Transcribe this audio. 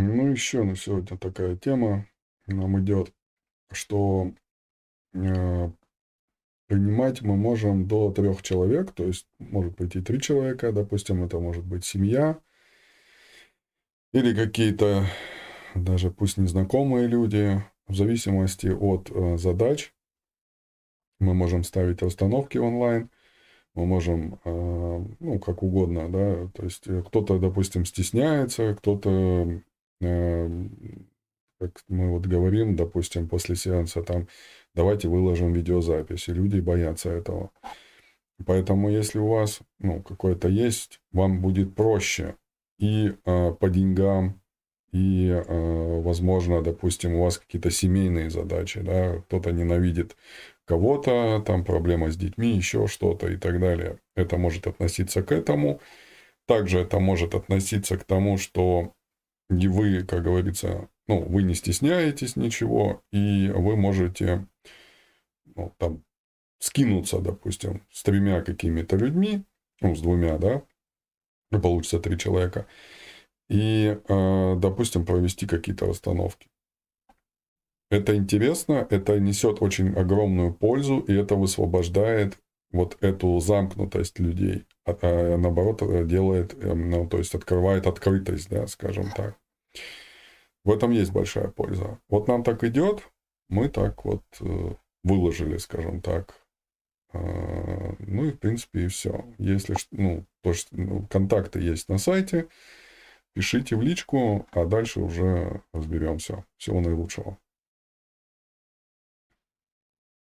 Ну, еще на сегодня такая тема нам идет, что э, принимать мы можем до трех человек, то есть может быть и три человека, допустим, это может быть семья или какие-то даже пусть незнакомые люди, в зависимости от э, задач. Мы можем ставить расстановки онлайн, мы можем, э, ну, как угодно, да, то есть э, кто-то, допустим, стесняется, кто-то как мы вот говорим, допустим, после сеанса, там, давайте выложим видеозапись, и люди боятся этого. Поэтому, если у вас, ну, какое-то есть, вам будет проще и э, по деньгам, и, э, возможно, допустим, у вас какие-то семейные задачи, да, кто-то ненавидит кого-то, там проблема с детьми, еще что-то и так далее. Это может относиться к этому. Также это может относиться к тому, что и вы, как говорится, ну, вы не стесняетесь ничего, и вы можете ну, там скинуться, допустим, с тремя какими-то людьми, ну, с двумя, да, получится три человека, и, э, допустим, провести какие-то расстановки. Это интересно, это несет очень огромную пользу, и это высвобождает вот эту замкнутость людей, наоборот э, делает, эм, ну, то есть открывает открытость, да, скажем так. В этом есть большая польза. Вот нам так идет, мы так вот э, выложили, скажем так. А, ну и в принципе и все. Если ну, то, что, ну, контакты есть на сайте, пишите в личку, а дальше уже разберемся. Всего наилучшего.